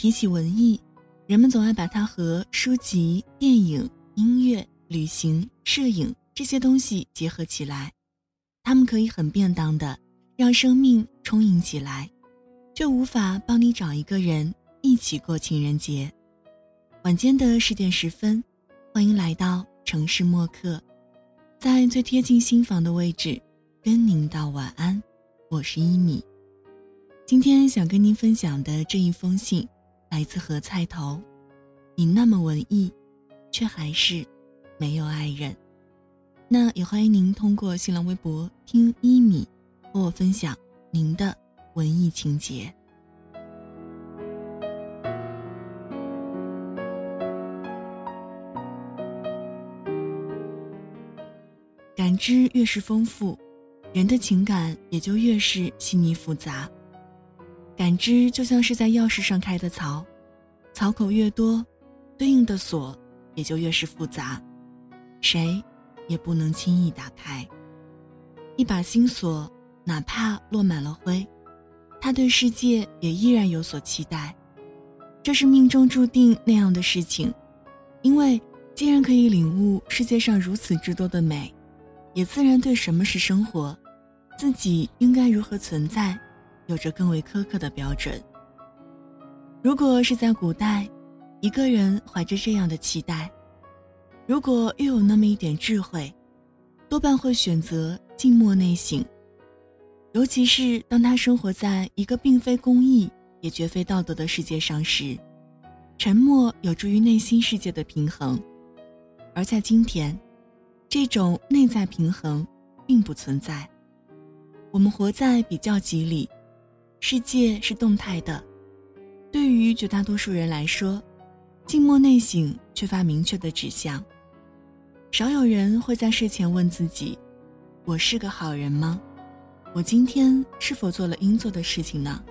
提起文艺，人们总爱把它和书籍、电影、音乐、旅行、摄影这些东西结合起来。它们可以很便当的让生命充盈起来，却无法帮你找一个人一起过情人节。晚间的十点十分，欢迎来到城市默客，在最贴近心房的位置，跟您道晚安。我是一米。今天想跟您分享的这一封信。来自何菜头，你那么文艺，却还是没有爱人。那也欢迎您通过新浪微博听一米和我分享您的文艺情节。感知越是丰富，人的情感也就越是细腻复杂。感知就像是在钥匙上开的槽，槽口越多，对应的锁也就越是复杂，谁也不能轻易打开。一把新锁，哪怕落满了灰，他对世界也依然有所期待。这是命中注定那样的事情，因为既然可以领悟世界上如此之多的美，也自然对什么是生活，自己应该如何存在。有着更为苛刻的标准。如果是在古代，一个人怀着这样的期待，如果又有那么一点智慧，多半会选择静默内省。尤其是当他生活在一个并非公义也绝非道德的世界上时，沉默有助于内心世界的平衡。而在今天，这种内在平衡并不存在。我们活在比较级里。世界是动态的，对于绝大多数人来说，静默内省缺乏明确的指向。少有人会在睡前问自己：“我是个好人吗？我今天是否做了应做的事情呢？”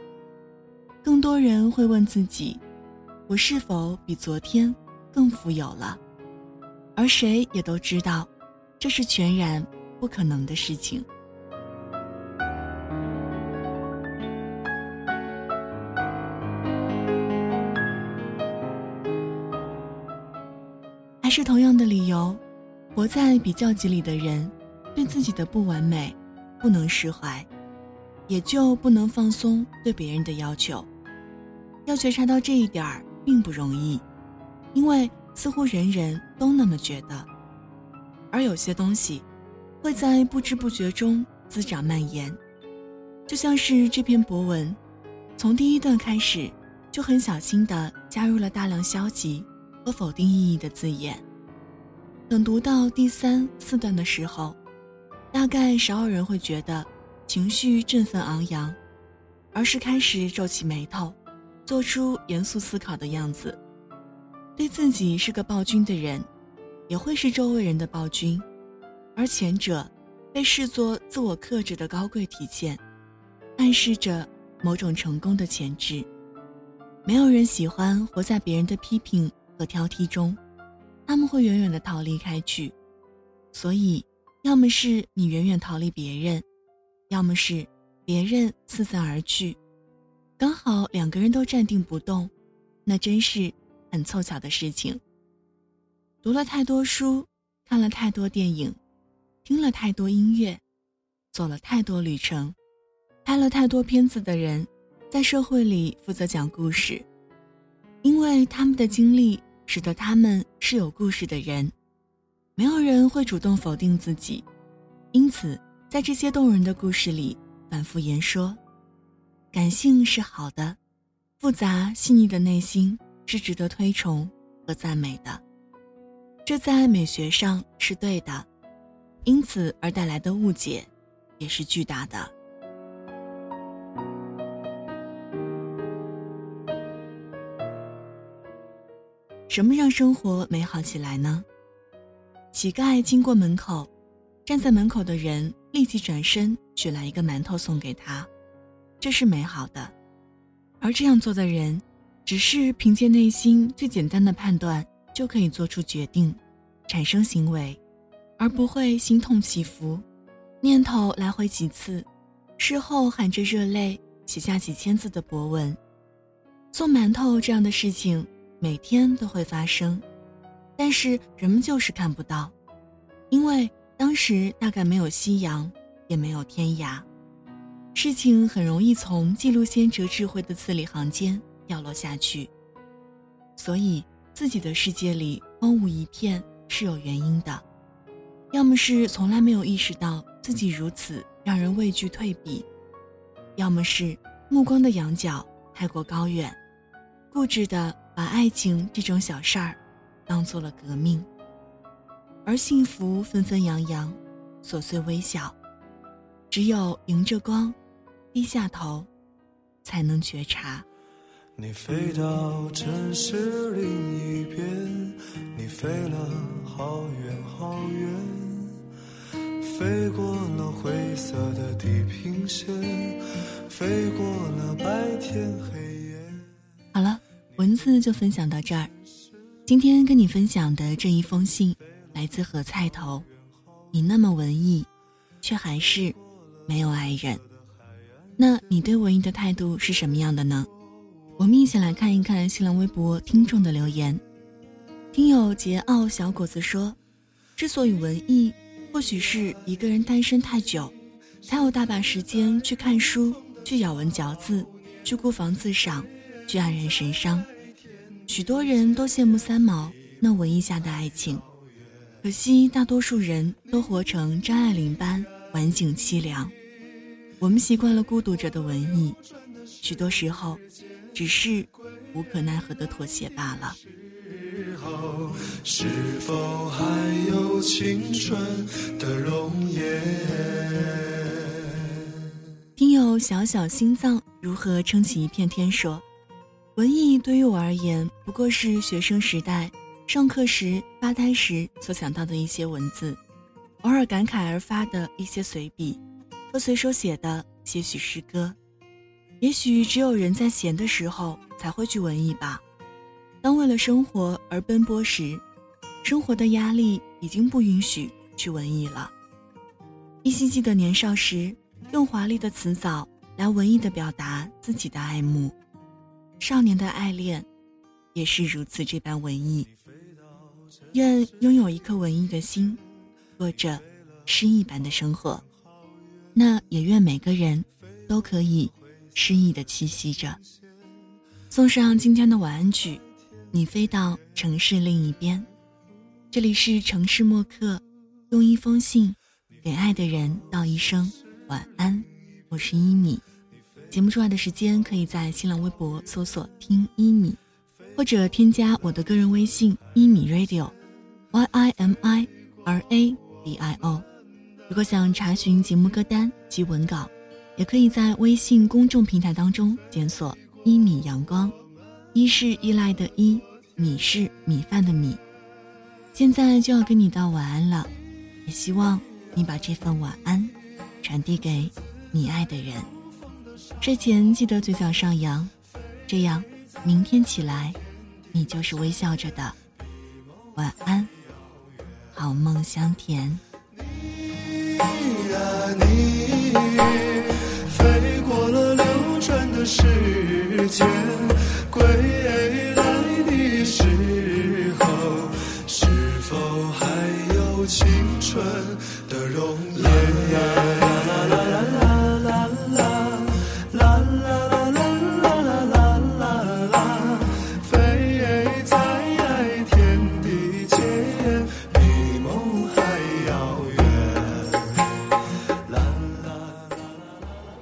更多人会问自己：“我是否比昨天更富有了？”而谁也都知道，这是全然不可能的事情。还是同样的理由，活在比较级里的人，对自己的不完美不能释怀，也就不能放松对别人的要求。要觉察到这一点儿并不容易，因为似乎人人都那么觉得。而有些东西，会在不知不觉中滋长蔓延，就像是这篇博文，从第一段开始，就很小心地加入了大量消极。和否定意义的字眼。等读到第三四段的时候，大概少有人会觉得情绪振奋昂扬，而是开始皱起眉头，做出严肃思考的样子。对自己是个暴君的人，也会是周围人的暴君，而前者被视作自我克制的高贵体现，暗示着某种成功的潜质。没有人喜欢活在别人的批评。和挑剔中，他们会远远的逃离开去，所以，要么是你远远逃离别人，要么是别人四散而去，刚好两个人都站定不动，那真是很凑巧的事情。读了太多书，看了太多电影，听了太多音乐，走了太多旅程，拍了太多片子的人，在社会里负责讲故事，因为他们的经历。使得他们是有故事的人，没有人会主动否定自己，因此在这些动人的故事里反复言说，感性是好的，复杂细腻的内心是值得推崇和赞美的，这在美学上是对的，因此而带来的误解也是巨大的。什么让生活美好起来呢？乞丐经过门口，站在门口的人立即转身取来一个馒头送给他，这是美好的。而这样做的人，只是凭借内心最简单的判断就可以做出决定，产生行为，而不会心痛起伏，念头来回几次，事后含着热泪写下几千字的博文。送馒头这样的事情每天都会发生，但是人们就是看不到，因为当时大概没有夕阳，也没有天涯，事情很容易从记录先哲智慧的字里行间掉落下去。所以自己的世界里荒芜一片是有原因的，要么是从来没有意识到自己如此让人畏惧退避，要么是目光的仰角太过高远。固执的把爱情这种小事儿当做了革命，而幸福纷纷扬扬，琐碎微小，只有迎着光，低下头，才能觉察。你飞到城市另一边，你飞了好远好远，飞过了灰色的地平线，飞过了白天黑夜。文字就分享到这儿。今天跟你分享的这一封信，来自何菜头。你那么文艺，却还是没有爱人。那你对文艺的态度是什么样的呢？我们一起来看一看新浪微博听众的留言。听友桀骜小果子说：“之所以文艺，或许是一个人单身太久，才有大把时间去看书，去咬文嚼字，去孤芳自赏。”去黯然神伤，许多人都羡慕三毛那文艺下的爱情，可惜大多数人都活成张爱玲般晚景凄凉。我们习惯了孤独者的文艺，许多时候只是无可奈何的妥协罢了。是否还有青春的容颜？听友小小心脏如何撑起一片天说。文艺对于我而言，不过是学生时代上课时发呆时所想到的一些文字，偶尔感慨而发的一些随笔，和随手写的些许诗歌。也许只有人在闲的时候才会去文艺吧。当为了生活而奔波时，生活的压力已经不允许去文艺了。依稀记得年少时，用华丽的词藻来文艺的表达自己的爱慕。少年的爱恋，也是如此这般文艺。愿拥有一颗文艺的心，过着诗意般的生活。那也愿每个人都可以诗意的栖息着。送上今天的晚安曲，你飞到城市另一边。这里是城市默客，用一封信给爱的人道一声晚安。我是一米。节目出来的时间，可以在新浪微博搜索“听一米”，或者添加我的个人微信“一米 radio”，y i m i r a d i o。如果想查询节目歌单及文稿，也可以在微信公众平台当中检索“一米阳光”，一是依赖的一，米是米饭的米。现在就要跟你道晚安了，也希望你把这份晚安传递给你爱的人。睡前记得嘴角上扬，这样明天起来，你就是微笑着的。晚安，好梦香甜。你呀你，飞过了流转的时间，归来的时候，是否还有青春的容颜？